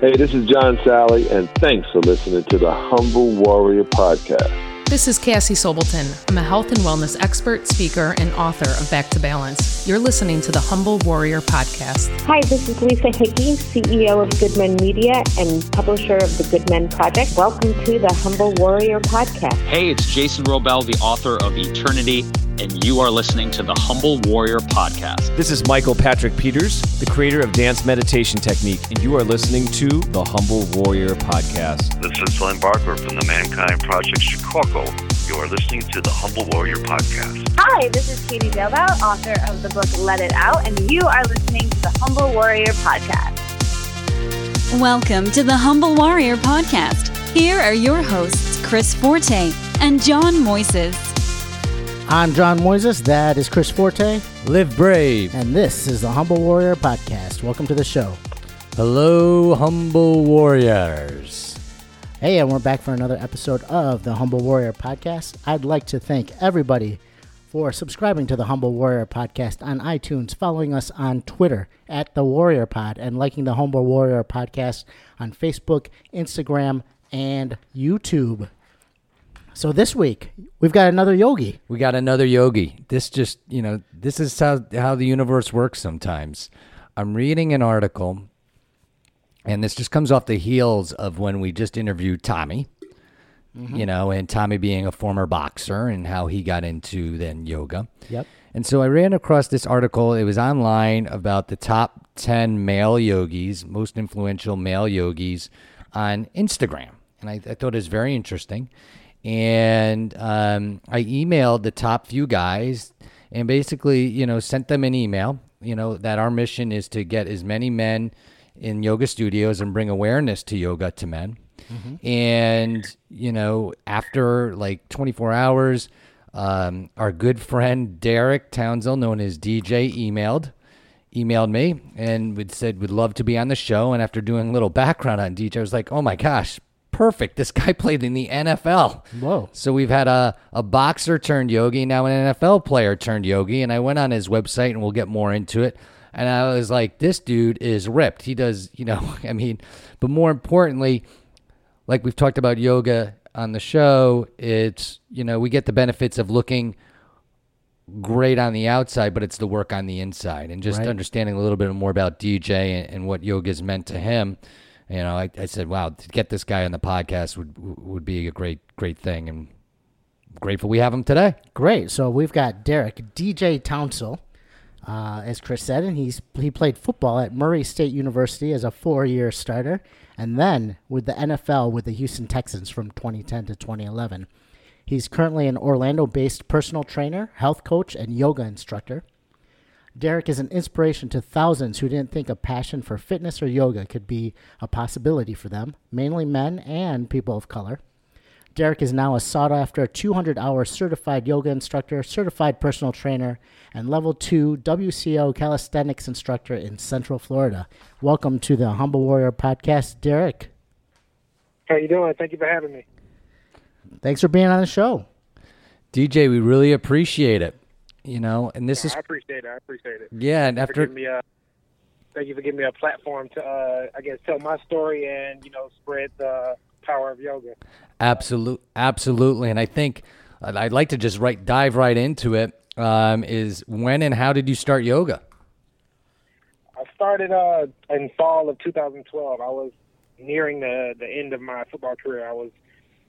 Hey, this is John Sally, and thanks for listening to the Humble Warrior Podcast. This is Cassie Sobelton. I'm a health and wellness expert, speaker, and author of Back to Balance. You're listening to the Humble Warrior Podcast. Hi, this is Lisa Hickey, CEO of Good Men Media and publisher of the Good Men Project. Welcome to the Humble Warrior Podcast. Hey, it's Jason Robel, the author of Eternity and you are listening to the Humble Warrior Podcast. This is Michael Patrick Peters, the creator of Dance Meditation Technique, and you are listening to the Humble Warrior Podcast. This is Glenn Barker from the Mankind Project Chicago. You are listening to the Humble Warrior Podcast. Hi, this is Katie Dalebout, author of the book Let It Out, and you are listening to the Humble Warrior Podcast. Welcome to the Humble Warrior Podcast. Here are your hosts, Chris Forte and John Moises. I'm John Moises. That is Chris Forte. Live brave. And this is the Humble Warrior Podcast. Welcome to the show. Hello, Humble Warriors. Hey, and we're back for another episode of the Humble Warrior Podcast. I'd like to thank everybody for subscribing to the Humble Warrior Podcast on iTunes, following us on Twitter at the Warrior Pod, and liking the Humble Warrior Podcast on Facebook, Instagram, and YouTube. So this week we've got another yogi. We got another yogi. This just you know this is how how the universe works sometimes. I'm reading an article, and this just comes off the heels of when we just interviewed Tommy. Mm-hmm. You know, and Tommy being a former boxer and how he got into then yoga. Yep. And so I ran across this article. It was online about the top 10 male yogis, most influential male yogis on Instagram. And I, I thought it was very interesting and um, I emailed the top few guys and basically, you know, sent them an email. You know that our mission is to get as many men in yoga studios and bring awareness to yoga to men. Mm-hmm. And you know, after like 24 hours, um, our good friend Derek Townsend, known as DJ, emailed emailed me and would said would love to be on the show. And after doing a little background on DJ, I was like, oh my gosh, perfect. This guy played in the NFL. Whoa. So we've had a, a boxer turned yogi, now an NFL player turned yogi. And I went on his website and we'll get more into it. And I was like, this dude is ripped. He does, you know, I mean, but more importantly, like we've talked about yoga on the show, it's, you know, we get the benefits of looking great on the outside, but it's the work on the inside and just right. understanding a little bit more about DJ and, and what yoga has meant to him you know, I, I said, wow, to get this guy on the podcast would would be a great great thing, and grateful we have him today. Great. So we've got Derek DJ Townsend, uh, as Chris said, and he's he played football at Murray State University as a four year starter, and then with the NFL with the Houston Texans from 2010 to 2011. He's currently an Orlando based personal trainer, health coach, and yoga instructor. Derek is an inspiration to thousands who didn't think a passion for fitness or yoga could be a possibility for them, mainly men and people of color. Derek is now a sought after 200 hour certified yoga instructor, certified personal trainer, and level 2 WCO calisthenics instructor in Central Florida. Welcome to the Humble Warrior podcast, Derek. How you doing? Thank you for having me. Thanks for being on the show. DJ, we really appreciate it you know, and this is. I appreciate it. I appreciate it. Yeah, and after. Me a, thank you for giving me a platform to, uh, I guess, tell my story and you know spread the power of yoga. Absolutely, absolutely, and I think I'd like to just right dive right into it. Um, is when and how did you start yoga? I started uh, in fall of 2012. I was nearing the the end of my football career. I was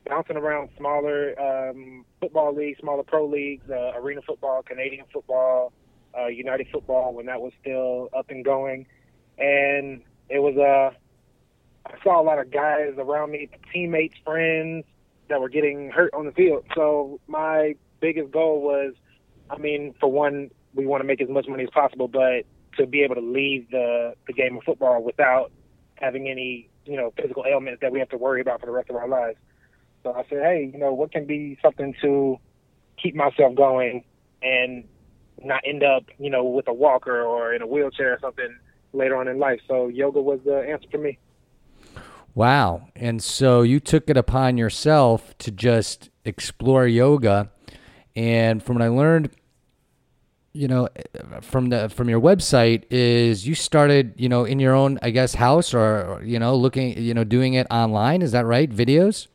bouncing around smaller um, football leagues, smaller pro leagues, uh, arena football, Canadian football, uh, United football when that was still up and going, and it was uh, I saw a lot of guys around me, teammates, friends that were getting hurt on the field. So my biggest goal was, I mean, for one, we want to make as much money as possible, but to be able to leave the the game of football without having any you know physical ailments that we have to worry about for the rest of our lives. So I said, hey, you know, what can be something to keep myself going and not end up, you know, with a walker or in a wheelchair or something later on in life. So yoga was the answer for me. Wow. And so you took it upon yourself to just explore yoga. And from what I learned, you know, from the from your website is you started, you know, in your own, I guess, house or, or you know, looking, you know, doing it online. Is that right? Videos.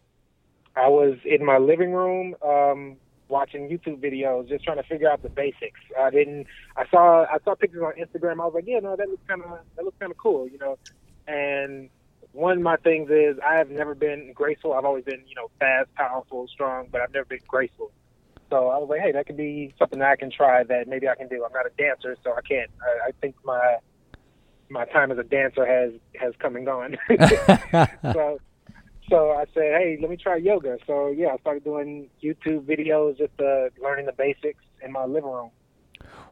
I was in my living room um, watching YouTube videos, just trying to figure out the basics. I didn't. I saw I saw pictures on Instagram. I was like, yeah, no, that looks kind of that looks kind of cool, you know. And one of my things is I have never been graceful. I've always been, you know, fast, powerful, strong, but I've never been graceful. So I was like, hey, that could be something that I can try that maybe I can do. I'm not a dancer, so I can't. I, I think my my time as a dancer has has come and gone. so so I said, hey, let me try yoga. So yeah, I started doing YouTube videos, just uh, learning the basics in my living room.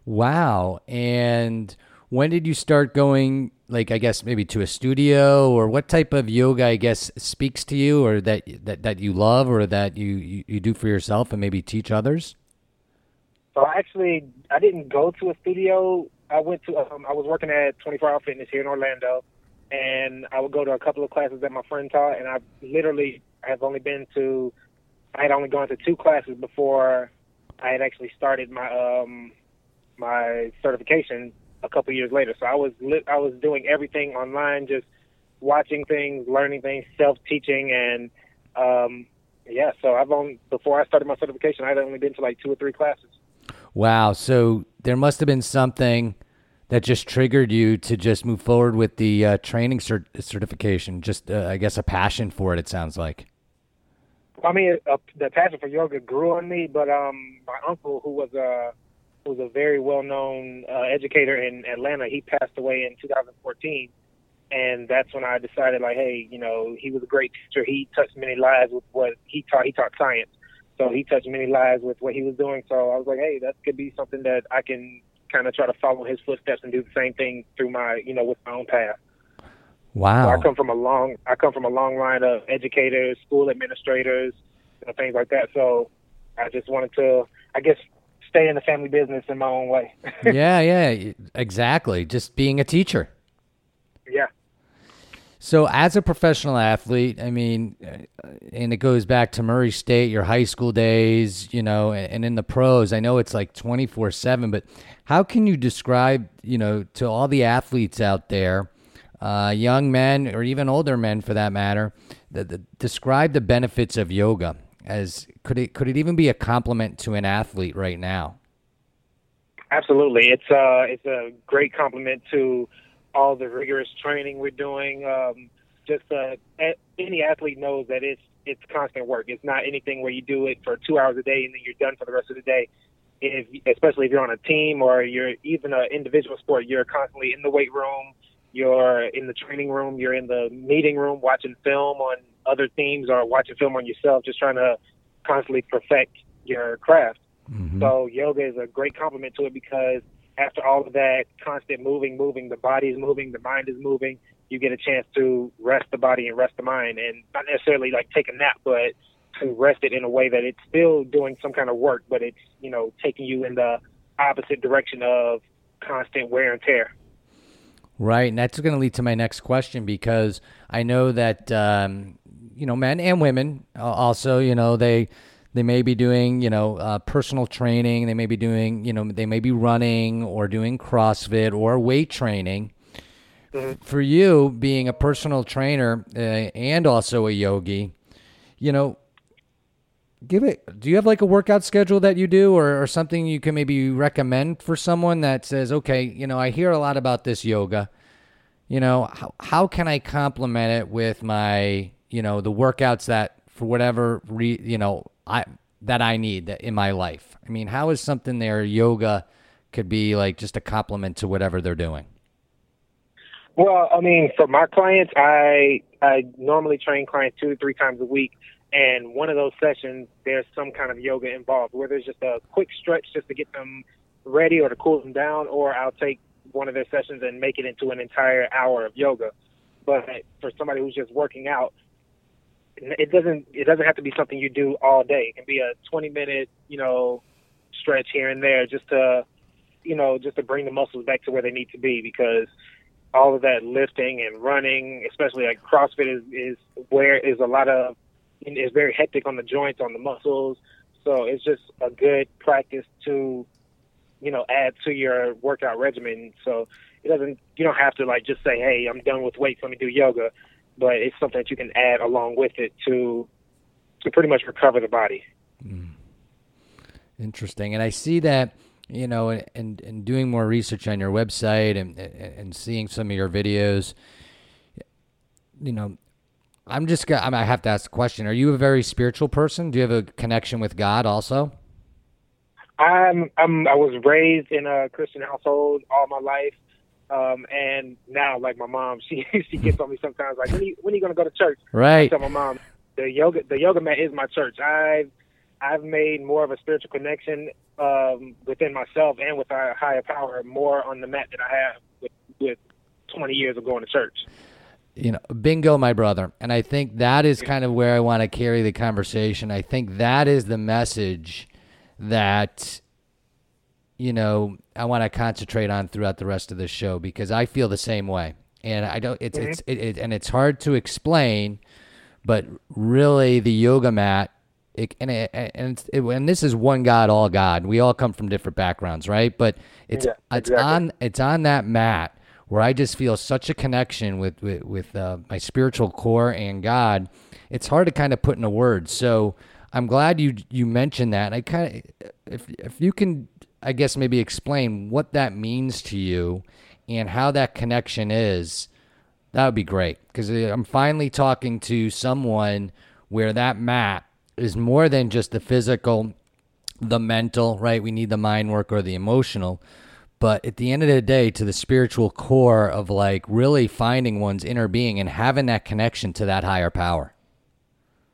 Wow. And when did you start going like I guess maybe to a studio or what type of yoga I guess speaks to you or that that, that you love or that you, you, you do for yourself and maybe teach others? So I actually I didn't go to a studio. I went to um, I was working at 24 Hour Fitness here in Orlando and I would go to a couple of classes that my friend taught and I literally have only been to I had only gone to two classes before I had actually started my um my certification a couple years later. So I was li- I was doing everything online, just watching things, learning things, self teaching, and um, yeah. So I've only before I started my certification, I had only been to like two or three classes. Wow. So there must have been something that just triggered you to just move forward with the uh, training cert- certification. Just uh, I guess a passion for it. It sounds like. I mean, uh, the passion for yoga grew on me, but um, my uncle, who was a who was a very well-known uh, educator in Atlanta. He passed away in 2014, and that's when I decided, like, hey, you know, he was a great teacher. He touched many lives with what he taught. He taught science, so he touched many lives with what he was doing. So I was like, hey, that could be something that I can kind of try to follow his footsteps and do the same thing through my, you know, with my own path. Wow. So I come from a long, I come from a long line of educators, school administrators, and things like that. So I just wanted to, I guess, stay in the family business in my own way. yeah, yeah, exactly. Just being a teacher. Yeah. So, as a professional athlete, I mean, uh, and it goes back to Murray State, your high school days, you know, and in the pros, I know it's like 24 7, but how can you describe, you know, to all the athletes out there, uh, young men or even older men for that matter, the, the, describe the benefits of yoga as could it could it even be a compliment to an athlete right now? Absolutely, it's uh it's a great compliment to all the rigorous training we're doing. Um, just uh, any athlete knows that it's it's constant work. It's not anything where you do it for two hours a day and then you're done for the rest of the day. If, especially if you're on a team or you're even an individual sport, you're constantly in the weight room, you're in the training room, you're in the meeting room watching film on other teams or watching film on yourself, just trying to constantly perfect your craft. Mm-hmm. So yoga is a great complement to it because after all of that constant moving, moving, the body is moving, the mind is moving, you get a chance to rest the body and rest the mind and not necessarily like take a nap, but to rest it in a way that it's still doing some kind of work, but it's, you know, taking you in the opposite direction of constant wear and tear. Right. And that's going to lead to my next question because I know that um, you know, men and women also, you know, they they may be doing, you know, uh, personal training. They may be doing, you know, they may be running or doing CrossFit or weight training. Mm-hmm. For you, being a personal trainer uh, and also a yogi, you know, give it. Do you have like a workout schedule that you do, or, or something you can maybe recommend for someone that says, okay, you know, I hear a lot about this yoga. You know, how how can I complement it with my you know the workouts that for whatever re, you know I that I need in my life. I mean, how is something there yoga could be like just a complement to whatever they're doing? Well, I mean, for my clients, I I normally train clients two to three times a week, and one of those sessions there's some kind of yoga involved, where there's just a quick stretch just to get them ready or to cool them down, or I'll take one of their sessions and make it into an entire hour of yoga. But for somebody who's just working out, it doesn't it doesn't have to be something you do all day. It can be a 20 minute, you know, stretch here and there just to, you know, just to bring the muscles back to where they need to be because all of that lifting and running, especially like CrossFit is is where is a lot of is very hectic on the joints, on the muscles. So it's just a good practice to you know add to your workout regimen. So it doesn't you don't have to like just say, hey, I'm done with weights, let me do yoga. But it's something that you can add along with it to to pretty much recover the body. Hmm. Interesting. And I see that, you know, and, and doing more research on your website and, and seeing some of your videos, you know, I'm just gonna, I have to ask the question. Are you a very spiritual person? Do you have a connection with God also? I'm, I'm I was raised in a Christian household all my life. Um, and now, like my mom, she she gets on me sometimes, like, when are you, when are you gonna go to church? Right. I tell my mom, the yoga the yoga mat is my church. I've I've made more of a spiritual connection um, within myself and with our higher power more on the mat than I have with, with 20 years of going to church. You know, bingo, my brother. And I think that is kind of where I want to carry the conversation. I think that is the message that you know I want to concentrate on throughout the rest of the show because I feel the same way, and I don't. It's it's it, it, and it's hard to explain, but really the yoga mat. It, and it, and it, and this is one God, all God. We all come from different backgrounds, right? But it's Yeah, it's exactly. on it's on that mat where I just feel such a connection with with, with uh, my spiritual core and God. It's hard to kind of put into words. So I'm glad you you mentioned that. I kind of if if you can, I guess maybe explain what that means to you and how that connection is. That would be great because uh, I'm finally talking to someone where that map is more than just the physical, the mental, right? We need the mind work or the emotional. But at the end of the day, to the spiritual core of like really finding one's inner being and having that connection to that higher power.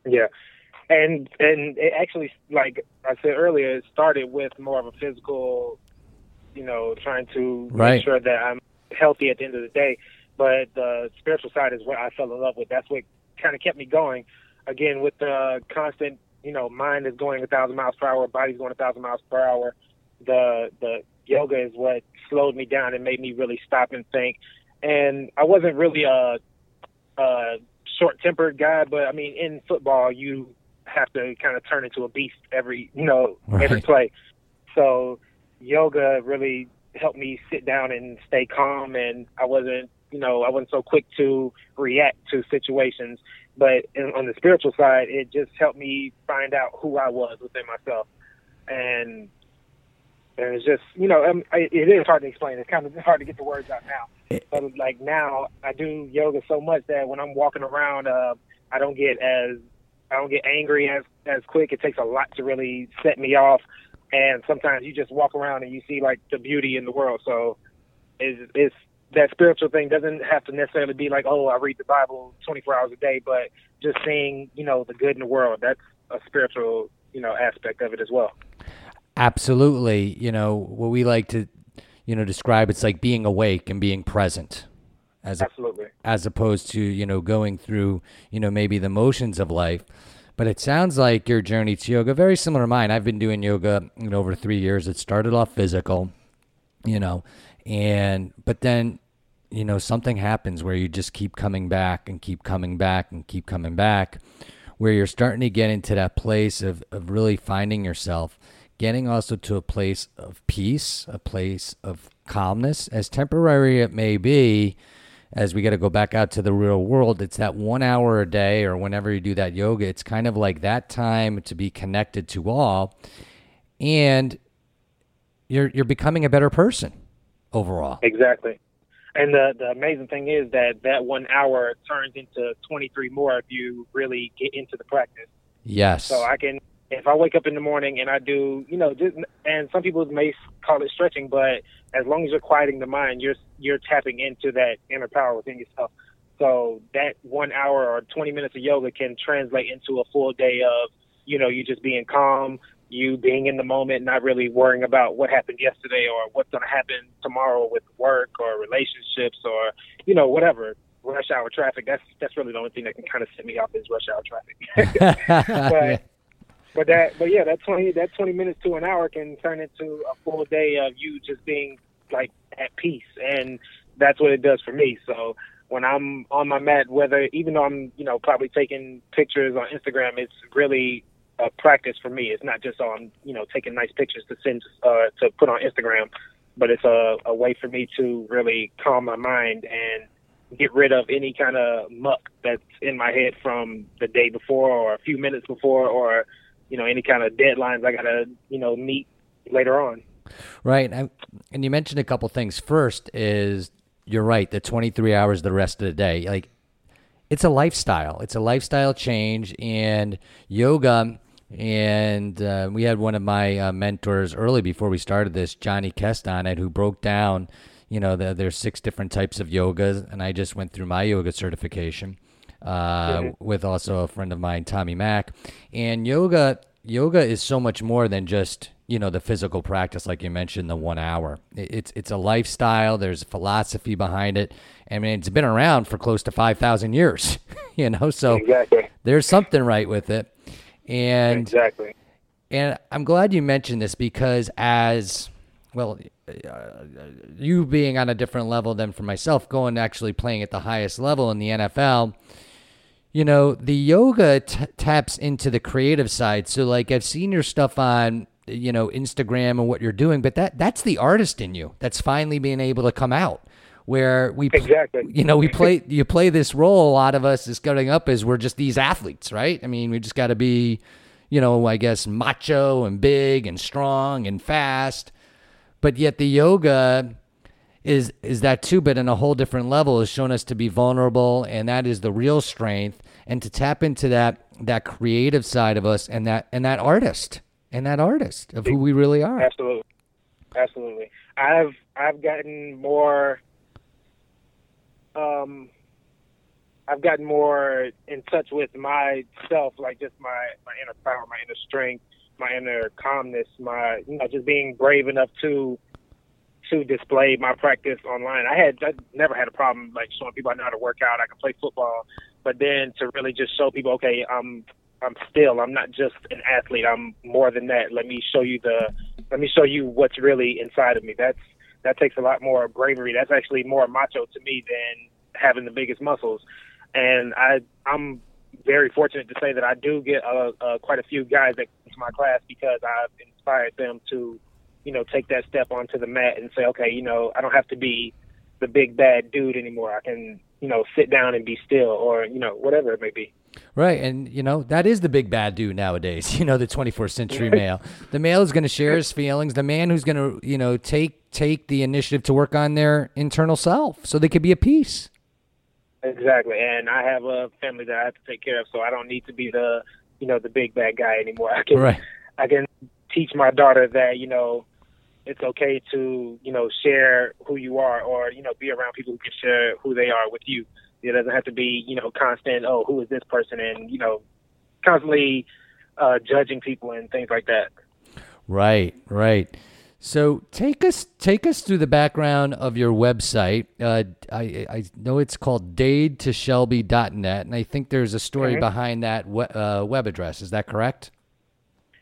Yeah, and and it actually, like I said earlier, it started with more of a physical, you know, trying to Right. make sure that I'm healthy at the end of the day. But the spiritual side is what I fell in love with. That's what kind of kept me going. Again, with the constant, you know, mind is going a thousand miles per hour, body's going a thousand miles per hour. The the yoga is what slowed me down and made me really stop and think. And I wasn't really a, a short-tempered guy, but I mean, in football, you have to kind of turn into a beast every, you know, every Right. play. So yoga really helped me sit down and stay calm, and I wasn't, you know, I wasn't so quick to react to situations. But in, on the spiritual side, it just helped me find out who I was within myself, and and it's just, you know, um, I, it is hard to explain. It's kind of hard to get the words out now. But like now, I do yoga so much that when I'm walking around, uh, I don't get as I don't get angry as as quick. It takes a lot to really set me off, and sometimes you just walk around and you see like the beauty in the world. So it's, it's that spiritual thing doesn't have to necessarily be like, oh, I read the Bible 24 hours a day, but just seeing, you know, the good in the world. That's a spiritual, you know, aspect of it as well. Absolutely. You know, what we like to, you know, describe it's like being awake and being present as Absolutely. as opposed to, you know, going through, you know, maybe the motions of life. But it sounds like your journey to yoga very similar to mine. I've been doing yoga in over 3 years. It started off physical, you know, and but then you know something happens where you just keep coming back and keep coming back and keep coming back where you're starting to get into that place of, of really finding yourself getting also to a place of peace a place of calmness as temporary it may be as we got to go back out to the real world it's that one hour a day or whenever you do that yoga it's kind of like that time to be connected to all and you're you're becoming a better person overall Exactly. And the the amazing thing is that that one hour turns into 23 more if you really get into the practice. yes So I can, if I wake up in the morning and I do, you know, just, and some people may call it stretching, but as long as you're quieting the mind, you're you're tapping into that inner power within yourself. So that one hour or 20 minutes of yoga can translate into a full day of, you know, you just being calm, you being in the moment, not really worrying about what happened yesterday or what's going to happen tomorrow with work or relationships or, you know, whatever. Rush hour traffic. That's that's really the only thing that can kind of set me off is rush hour traffic. but but that but yeah, that twenty that twenty minutes to an hour can turn into a full day of you just being like at peace, and that's what it does for me. So when I'm on my mat, whether even though I'm you know probably taking pictures on Instagram, it's really a practice for me. It's not just on you know taking nice pictures to send uh, to put on Instagram, but it's a, a way for me to really calm my mind and get rid of any kind of muck that's in my head from the day before or a few minutes before or you know any kind of deadlines I gotta you know meet later on. Right, and you mentioned a couple things. First is you're right. The 23 hours the rest of the day, like it's a lifestyle. It's a lifestyle change, and yoga. And uh, we had one of my uh, mentors early before we started this, Johnny Kest, on it, who broke down you know, the, there's six different types of yogas, and I just went through my yoga certification uh, mm-hmm. with also a friend of mine, Tommy Mack. And yoga, yoga is so much more than just you know the physical practice, like you mentioned, the one hour. It's it's a lifestyle. There's philosophy behind it. I mean, it's been around for close to five thousand years. you know, so exactly. there's something right with it. And exactly. And I'm glad you mentioned this because as well, uh, you being on a different level than for myself, going actually playing at the highest level in the NFL, you know, the yoga t- taps into the creative side. So, like, I've seen your stuff on, you know, Instagram and what you're doing, but that that's the artist in you that's finally being able to come out. Where we exactly, you know, we play you play this role. A lot of us is going up as we're just these athletes, right? I mean, we just got to be, you know, I guess macho and big and strong and fast but yet the yoga is is that too, but in a whole different level, has shown us to be vulnerable, and that is the real strength, and to tap into that that creative side of us, and that and that artist, and that artist of who we really are. Absolutely, absolutely. I've I've gotten more. Um, I've gotten more in touch with myself, like just my my inner power, my inner strength, my inner calmness, my you know just being brave enough to to display my practice online. I had I never had a problem like showing people I know how to work out, I can play football, but then to really just show people, okay, I'm I'm still I'm not just an athlete. I'm more than that. Let me show you the let me show you what's really inside of me. That's that takes a lot more bravery. That's actually more macho to me than having the biggest muscles. And I I'm very fortunate to say that I do get uh, uh, quite a few guys that come to my class because I've inspired them to, you know, take that step onto the mat and say, okay, you know, I don't have to be the big bad dude anymore. I can, you know, sit down and be still, or you know, whatever it may be. Right, and you know that is the big bad dude nowadays. You know, the 24th century male. The male is going to share his feelings. The man who's going to, you know, take take the initiative to work on their internal self, so they could be at peace. Exactly, and I have a family that I have to take care of, so I don't need to be the you know the big bad guy anymore. I can right. I can teach my daughter that you know it's okay to you know share who you are, or you know be around people who can share who they are with you. It doesn't have to be you know constant. Oh, who is this person? And you know constantly uh, judging people and things like that. Right, right. So take us take us through the background of your website. Uh, I I know it's called dadetoshelby.net, and I think there's a story mm-hmm. behind that we, uh, web address. Is that correct?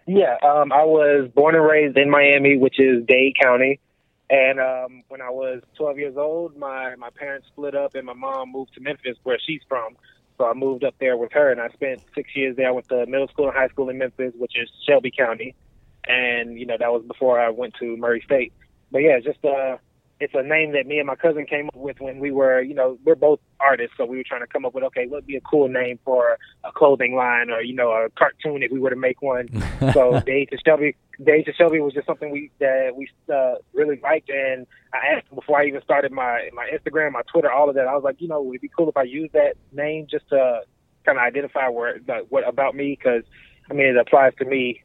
Yeah, um, I was born and raised in Miami, which is Dade County. And um, when I was 12 years old, my my parents split up, and my mom moved to Memphis, where she's from. So I moved up there with her, and I spent six years there. I went to middle school and high school in Memphis, which is Shelby County and you know that was before I went to Murray State. But yeah, just uh, it's a name that me and my cousin came up with when we were, you know, we're both artists, so we were trying to come up with okay, what would be a cool name for a clothing line or you know a cartoon if we were to make one. so Dade to Shelby, Dade to Shelby was just something we that we uh, really liked, and I asked before I even started my my Instagram, my Twitter, all of that. I was like, you know, would it be cool if I use that name just to kind of identify where what about me because I mean it applies to me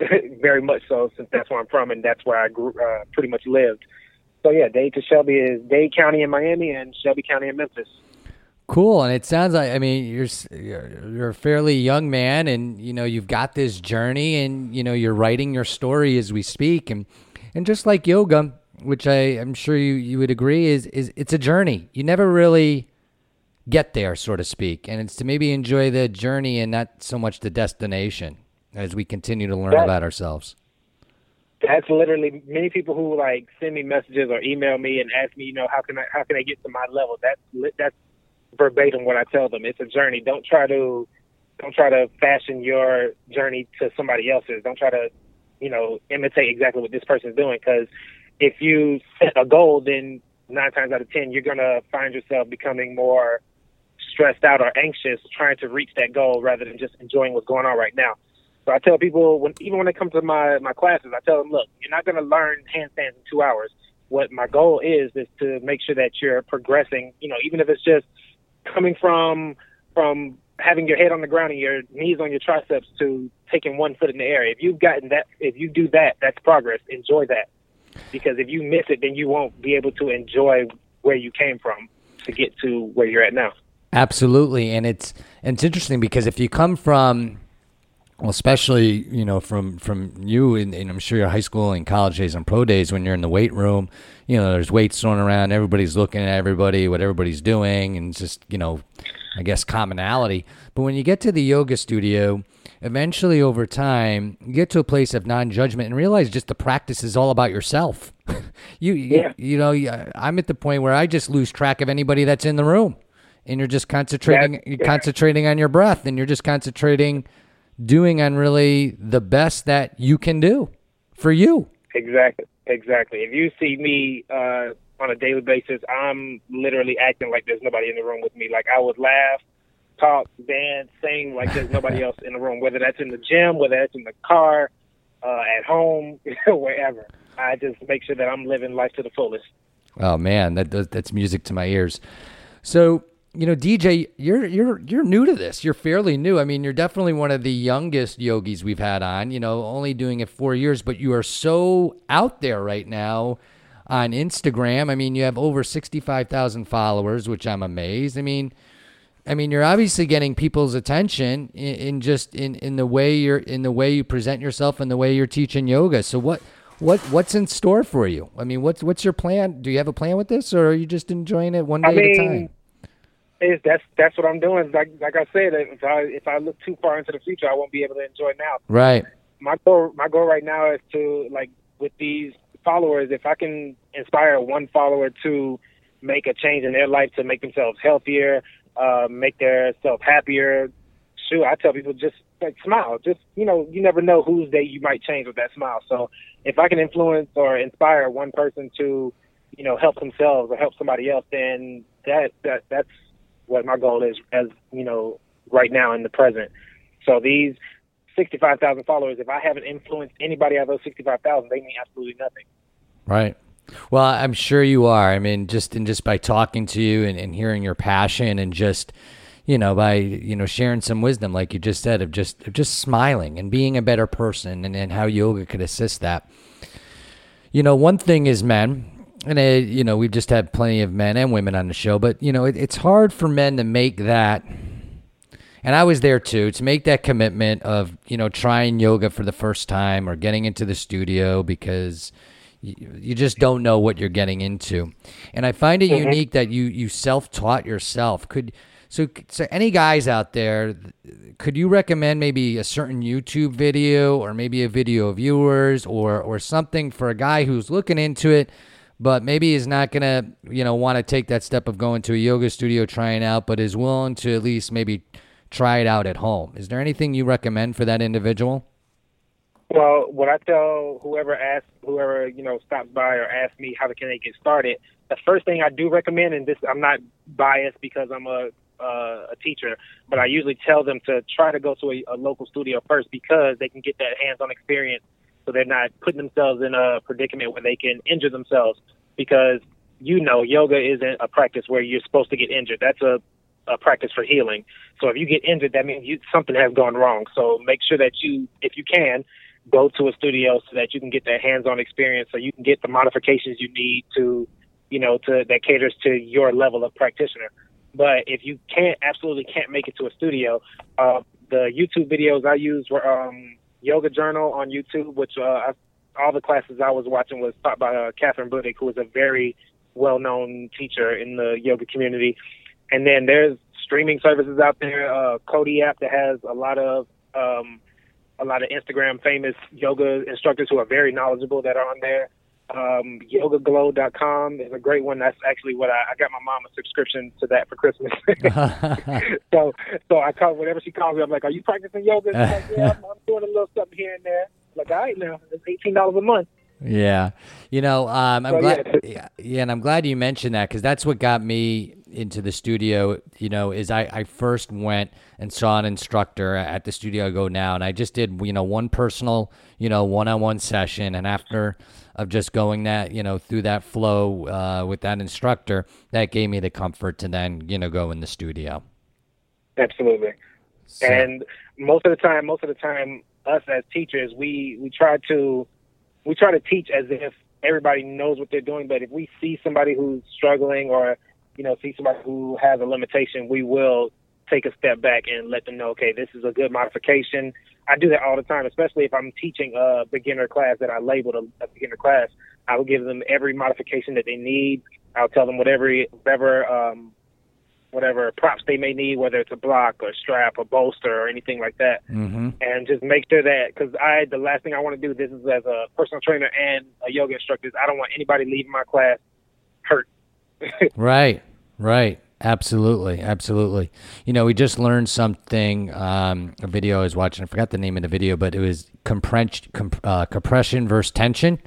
very much so, since that's where I'm from and that's where I grew, uh, pretty much lived. So yeah, Dade to Shelby is Dade County in Miami and Shelby County in Memphis. Cool, and it sounds like I mean you're you're a fairly young man, and you know you've got this journey, and you know you're writing your story as we speak, and and just like yoga, which I am sure you you would agree is is it's a journey. You never really get there, so to speak, and it's to maybe enjoy the journey and not so much the destination as we continue to learn that, about ourselves. That's literally many people who like send me messages or email me and ask me, you know, how can I how can I get to my level? That's that's verbatim what I tell them. It's a journey. Don't try to don't try to fashion your journey to somebody else's. Don't try to, you know, imitate exactly what this person's doing. Because if you set a goal, then nine times out of ten, you're gonna find yourself becoming more stressed out or anxious trying to reach that goal rather than just enjoying what's going on right now. So I tell people when even when they come to my my classes, I tell them, look, you're not gonna learn handstands in two hours. What my goal is is to make sure that you're progressing. You know, even if it's just coming from from having your head on the ground and your knees on your triceps to taking one foot in the air. If you've gotten that, if you do that, that's progress. Enjoy that. Because if you miss it, then you won't be able to enjoy where you came from to get to where you're at now. Absolutely, and it's and it's interesting because if you come from, well, especially you know from from you and, and I'm sure your high school and college days and pro days when you're in the weight room, you know there's weights thrown around, everybody's looking at everybody, what everybody's doing, and just you know, I guess commonality. But when you get to the yoga studio, eventually over time you get to a place of non-judgment and realize just the practice is all about yourself. you, Yeah. you you know I'm at the point where I just lose track of anybody that's in the room and you're just concentrating That- you're concentrating on your breath and you're just concentrating doing on really the best that you can do for you. Exactly, exactly. If you see me uh, on a daily basis, I'm literally acting like there's nobody in the room with me. Like I would laugh, talk, dance, sing like there's nobody else in the room. Whether that's in the gym, whether that's in the car, uh, at home, wherever. I just make sure that I'm living life to the fullest. Oh man, that does, that's music to my ears. So, you know, DJ, you're you're you're new to this. You're fairly new. I mean, you're definitely one of the youngest yogis we've had on. You know, only doing it four years, but you are so out there right now on Instagram. I mean, you have over sixty-five thousand followers, which I'm amazed. I mean, I mean, you're obviously getting people's attention in, in just in, in the way you're in the way you present yourself and the way you're teaching yoga. So what what what's in store for you? I mean, what's what's your plan? Do you have a plan with this, or are you just enjoying it one day I at a time? It's, that's that's what I'm doing. Like like I said, if I if I look too far into the future, I won't be able to enjoy now. Right. my goal my goal right now is to like with these followers if i can inspire one follower to make a change in their life to make themselves healthier uh make themselves happier shoot i tell people just like smile just you know you never know whose day you might change with that smile so if i can influence or inspire one person to you know help themselves or help somebody else then that that that's what my goal is as you know right now in the present so these 65,000 followers, if I haven't influenced anybody out of those 65,000, they mean absolutely nothing. Right. Well, I'm sure you are. I mean, just and just by talking to you and, and hearing your passion and just you know by you know sharing some wisdom like you just said of just of just smiling and being a better person and, and how yoga could assist that you know one thing is men and uh you know we've just had plenty of men and women on the show but you know it, it's hard for men to make that and I was there too to make that commitment of you know trying yoga for the first time or getting into the studio because you, you just don't know what you're getting into. And I find it Mhm. unique that you you self taught yourself. Could so so any guys out there, could you recommend maybe a certain YouTube video or maybe a video of yours or or something for a guy who's looking into it? But maybe is not gonna, you know, want to take that step of going to a yoga studio, trying out, but is willing to at least maybe try it out at home. Is there anything you recommend for that individual? Well, what I tell whoever asks, whoever you know stops by or asks me how they can they get started, the first thing I do recommend, and this I'm not biased because I'm a uh, a teacher, but I usually tell them to try to go to a, a local studio first because they can get that hands-on experience, so they're not putting themselves in a predicament where they can injure themselves. Because you know, yoga isn't a practice where you're supposed to get injured. That's a a practice for healing. So if you get injured, that means you, something has gone wrong. So make sure that you, if you can, go to a studio so that you can get that hands-on experience, so you can get the modifications you need to, you know, to that caters to your level of practitioner. But if you can't, absolutely can't make it to a studio, uh, the YouTube videos I used were um, Yoga Journal on YouTube, which uh, I, all the classes I was watching was taught by uh, Kathryn Budig, who is a very well-known teacher in the yoga community. And then there's streaming services out there, uh, Cody app that has a lot of um, a lot of Instagram famous yoga instructors who are very knowledgeable that are on there. Um, YogaGlo.com is a great one. That's actually what I, I got my mom a subscription to that for Christmas. so so I call whenever she calls me, I'm like, "Are you practicing yoga?" Like, "Yeah, I'm, I'm doing a little something here and there." I'm like, all right, now it's eighteen dollars a month. Yeah, you know, um, I'm So, glad. yeah. Yeah, yeah, and I'm glad you mentioned that because that's what got me into the studio. You know, is I I first went and saw an instructor at the studio I go now, and I just did you know one personal you know one on one session, and after of just going that you know through that flow uh, with that instructor, that gave me the comfort to then you know go in the studio. Absolutely. And most of the time, most of the time, us as teachers, we we try to we try to teach as if everybody knows what they're doing. But if we see somebody who's struggling, or you know, see somebody who has a limitation, we will take a step back and let them know, okay, this is a good modification. I do that all the time, especially if I'm teaching a beginner class that I labeled a, a beginner class. I will give them every modification that they need. I'll tell them whatever whatever um, whatever props they may need, whether it's a block or strap or bolster or anything like that, Mm-hmm. and just make sure that because I the last thing I want to do this is as a personal trainer and a yoga instructor is I don't want anybody leaving my class hurt. Right, right. Absolutely, absolutely. You know, we just learned something. Um, a video I was watching. I forgot the name of the video, but it was compression, comp- uh, compression versus tension.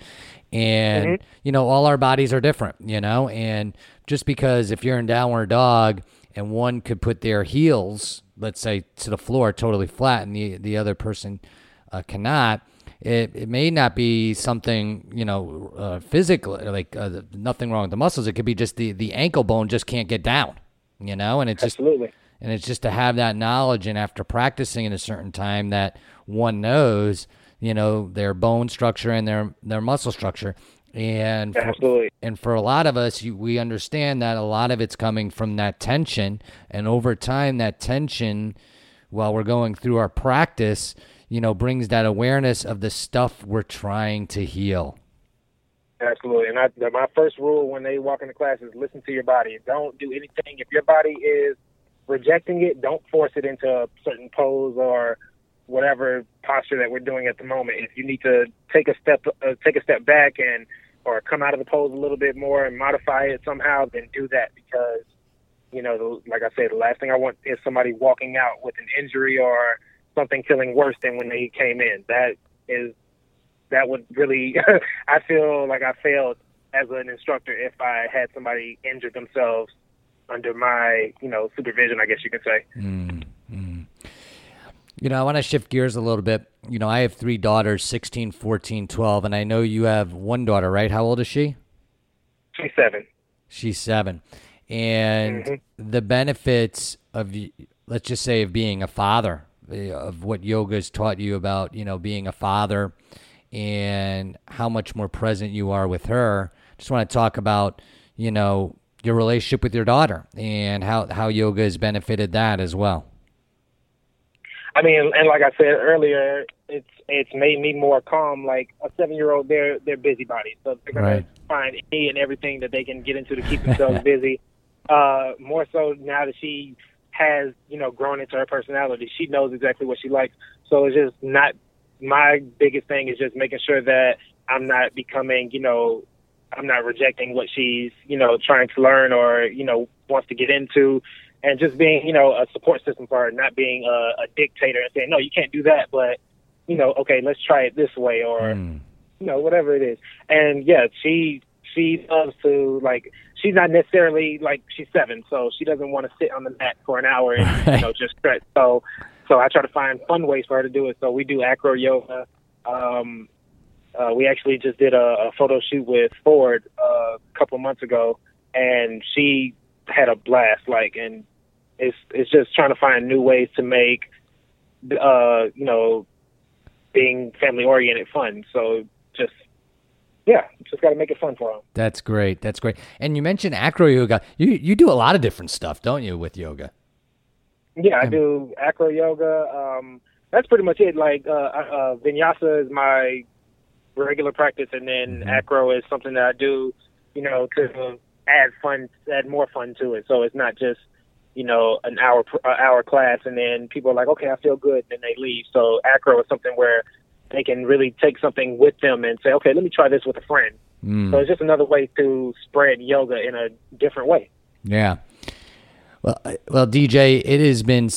And you know, all our bodies are different. You know, and just because if you're in downward dog and one could put their heels, let's say, to the floor totally flat, and the the other person uh, cannot, it, it may not be something you know uh, physically like uh, nothing wrong with the muscles. It could be just the the ankle bone just can't get down, you know, and it's just and it's just to have that knowledge and after practicing in a certain time that one knows you know their bone structure and their their muscle structure and for, Absolutely. and for a lot of us you, we understand that a lot of it's coming from that tension and over time that tension while we're going through our practice you know brings that awareness of the stuff we're trying to heal Absolutely. And I, my first rule when they walk into class is listen to your body. Don't do anything. If your body is rejecting it, don't force it into a certain pose or whatever posture that we're doing at the moment. If you need to take a step, uh, take a step back and or come out of the pose a little bit more and modify it somehow, then do that because you know, the, like I said, the last thing I want is somebody walking out with an injury or something feeling worse than when they came in. That is that would really I feel like I failed as an instructor if I had somebody injure themselves under my, you know, supervision, I guess you could say. Mm. You know, I want to shift gears a little bit. You know, I have three daughters 16, 14, 12, and I know you have one daughter, right? How old is she? She's seven. She's seven. And Mhm. the benefits of, let's just say, of being a father, of what yoga has taught you about, you know, being a father and how much more present you are with her. Just want to talk about, you know, your relationship with your daughter and how, how yoga has benefited that as well. I mean, and like I said earlier, it's it's made me more calm. Like a seven year old, they're they're busybodies, so they're gonna Right. find any and everything that they can get into to keep themselves busy. Uh, more so now that she has, you know, grown into her personality, she knows exactly what she likes. So it's just not my biggest thing is just making sure that I'm not becoming, you know, I'm not rejecting what she's, you know, trying to learn or, you know, wants to get into and just being, you know, a support system for her, not being a, a dictator and saying, no, you can't do that, but, you know, okay, let's try it this way or, Mm. you know, whatever it is. And yeah, she, she loves to like, she's not necessarily like, she's seven, so she doesn't want to sit on the mat for an hour and, you know, just stretch. So, so I try to find fun ways for her to do it. So we do acro yoga. Um, uh, we actually just did a, a photo shoot with Ford uh, a couple months ago, and she had a blast. Like, and it's it's just trying to find new ways to make, uh, you know, being family oriented fun. So just yeah, just got to make it fun for them. That's great. That's great. And you mentioned acro yoga. You you do a lot of different stuff, don't you, with yoga? Yeah, I do acro yoga. Um, that's pretty much it. Like uh, uh, vinyasa is my regular practice, and then acro is something that I do, you know, to add fun, add more fun to it. So it's not just you know an hour pr- uh, hour class, and then people are like, okay, I feel good, and then they leave. So acro is something where they can really take something with them and say, okay, let me try this with a friend, Mm. So it's just another way to spread yoga in a different way. Yeah. Well, well, DJ, it has been,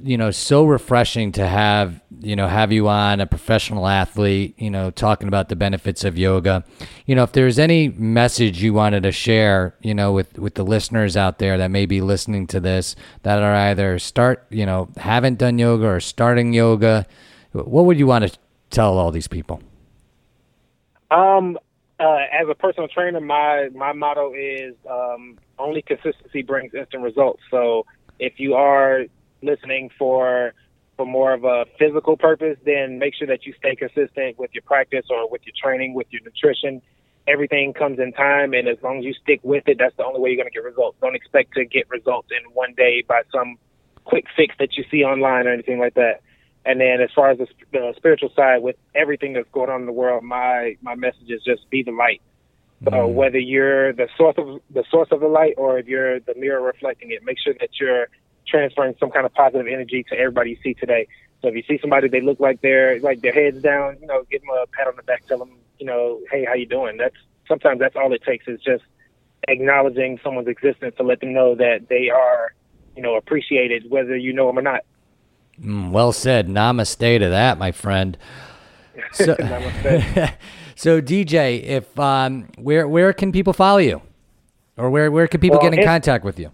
you know, so refreshing to have, you know, have you on a professional athlete, you know, talking about the benefits of yoga. You know, if there's any message you wanted to share, you know, with with the listeners out there that may be listening to this that are either start, you know, haven't done yoga or starting yoga, what would you want to tell all these people? Um, uh, as a personal trainer, my my motto is um, only consistency brings instant results. So if you are listening for for more of a physical purpose, then make sure that you stay consistent with your practice or with your training, with your nutrition. Everything comes in time, and as long as you stick with it, that's the only way you're going to get results. Don't expect to get results in one day by some quick fix that you see online or anything like that. And then as far as the, the spiritual side, with everything that's going on in the world, my my message is just be the light. So mm-hmm. whether you're the source of the source of the light or if you're the mirror reflecting it, make sure that you're transferring some kind of positive energy to everybody you see today. So if you see somebody they look like they're like their heads down, you know, give them a pat on the back, tell them, you know, hey, how you doing? That's sometimes that's all it takes is just acknowledging someone's existence to let them know that they are, you know, appreciated whether you know them or not. Mm, well said. Namaste to that, my friend. So, so DJ, if um, where where can people follow you, or where where can people Well, get in contact with you?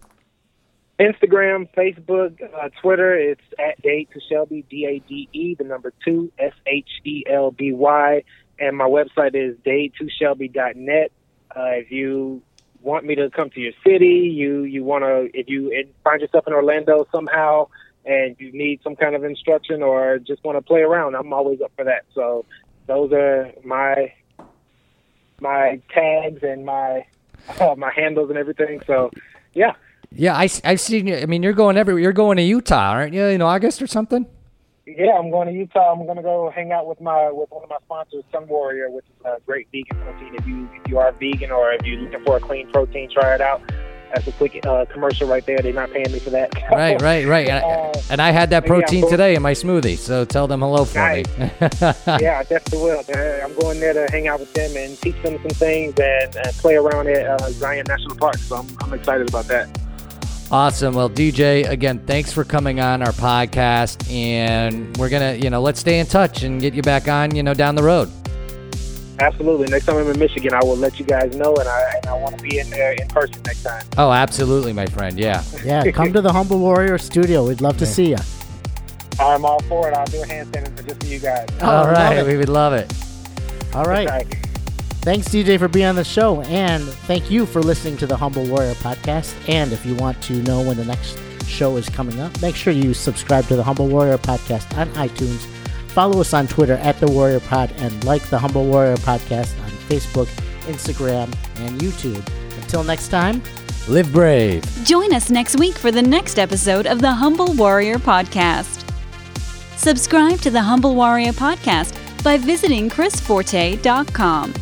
Instagram, Facebook, uh, Twitter. It's at Dade to Shelby, D A D E, the number two, S H E L B Y, and my website is dade2shelby.net. Uh, if you want me to come to your city, you you want to, if you find yourself in Orlando somehow, and you need some kind of instruction or just want to play around, I'm always up for that. So those are my my tags and my uh, my handles and everything. So yeah. Yeah, I I've seen you. I mean, you're going everywhere. You're going to Utah, aren't you? In August or something? Yeah, I'm going to Utah. I'm going to go hang out with my with one of my sponsors, Sunwarrior, which is a great vegan protein. If you if you are vegan or if you're looking for a clean protein, try it out. That's a quick uh, commercial right there. They're not paying me for that. Right, right, right. And, I, Uh, and I had that protein going- today in my smoothie, so tell them hello for me. yeah, I definitely will. Uh, I'm going there to hang out with them and teach them some things and, and play around at uh, Zion National Park. So I'm, I'm excited about that. Awesome. Well, DJ, again, thanks for coming on our podcast, and we're gonna, you know, let's stay in touch and get you back on, you know, down the road. Absolutely. Next time I'm in Michigan, I will let you guys know, and I and I want to be in there in person next time. Oh, absolutely, my friend. Yeah. Yeah, come to the Humble Warrior studio. We'd love to see you. I'm all for it. I'll do a handstand for just for you guys. Oh, all love right, it. we would love it. All right. Thanks, DJ, for being on the show. And thank you for listening to the Humble Warrior podcast. And if you want to know when the next show is coming up, make sure you subscribe to the Humble Warrior podcast on iTunes. Follow us on Twitter at The Warrior Pod and like the Humble Warrior podcast on Facebook, Instagram, and YouTube. Until next time, live brave. Join us next week for the next episode of the Humble Warrior Podcast. Subscribe to the Humble Warrior Podcast by visiting chrisforte.com.